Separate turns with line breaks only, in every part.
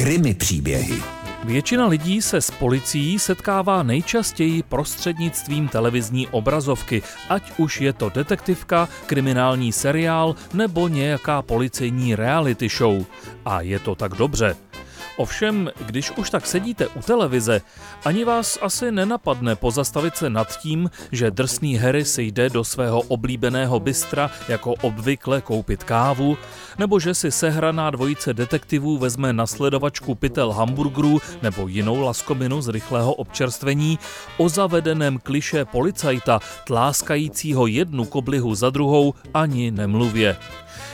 Krimi příběhy.
Většina lidí se s policií setkává nejčastěji prostřednictvím televizní obrazovky, ať už je to detektivka, kriminální seriál nebo nějaká policejní reality show. A je to tak dobře. Ovšem, když už tak sedíte u televize, ani vás asi nenapadne pozastavit se nad tím, že drsný Harry si jde do svého oblíbeného bystra jako obvykle koupit kávu, nebo že si sehraná dvojice detektivů vezme na sledovačku pytel hamburgerů nebo jinou laskominu z rychlého občerstvení o zavedeném kliše policajta tláskajícího jednu koblihu za druhou ani nemluvě.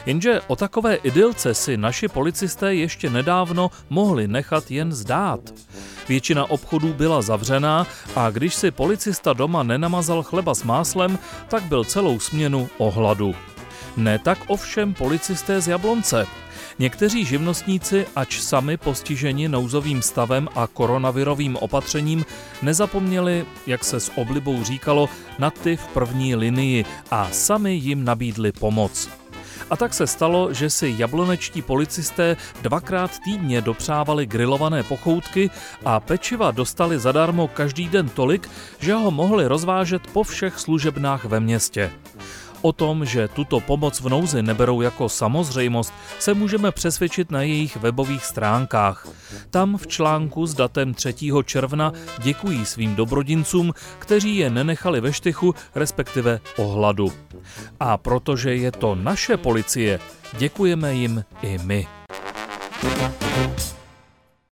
Jenže o takové idylce si naši policisté ještě nedávno mohli nechat jen zdát. Většina obchodů byla zavřená a když si policista doma nenamazal chleba s máslem, tak byl celou směnu o hladu. Ne tak ovšem policisté z Jablonce. Někteří živnostníci, ač sami postiženi nouzovým stavem a koronavirovým opatřením, nezapomněli, jak se s oblibou říkalo, na ty v první linii a sami jim nabídli pomoc. A tak se stalo, že si jablonečtí policisté dvakrát týdně dopřávali grilované pochoutky a pečiva dostali zadarmo každý den tolik, že ho mohli rozvážet po všech služebnách ve městě. O tom, že tuto pomoc v nouzi neberou jako samozřejmost, se můžeme přesvědčit na jejich webových stránkách. Tam v článku s datem 3. června děkují svým dobrodincům, kteří je nenechali ve štychu, respektive ohladu. A protože je to naše policie, děkujeme jim i my. thank you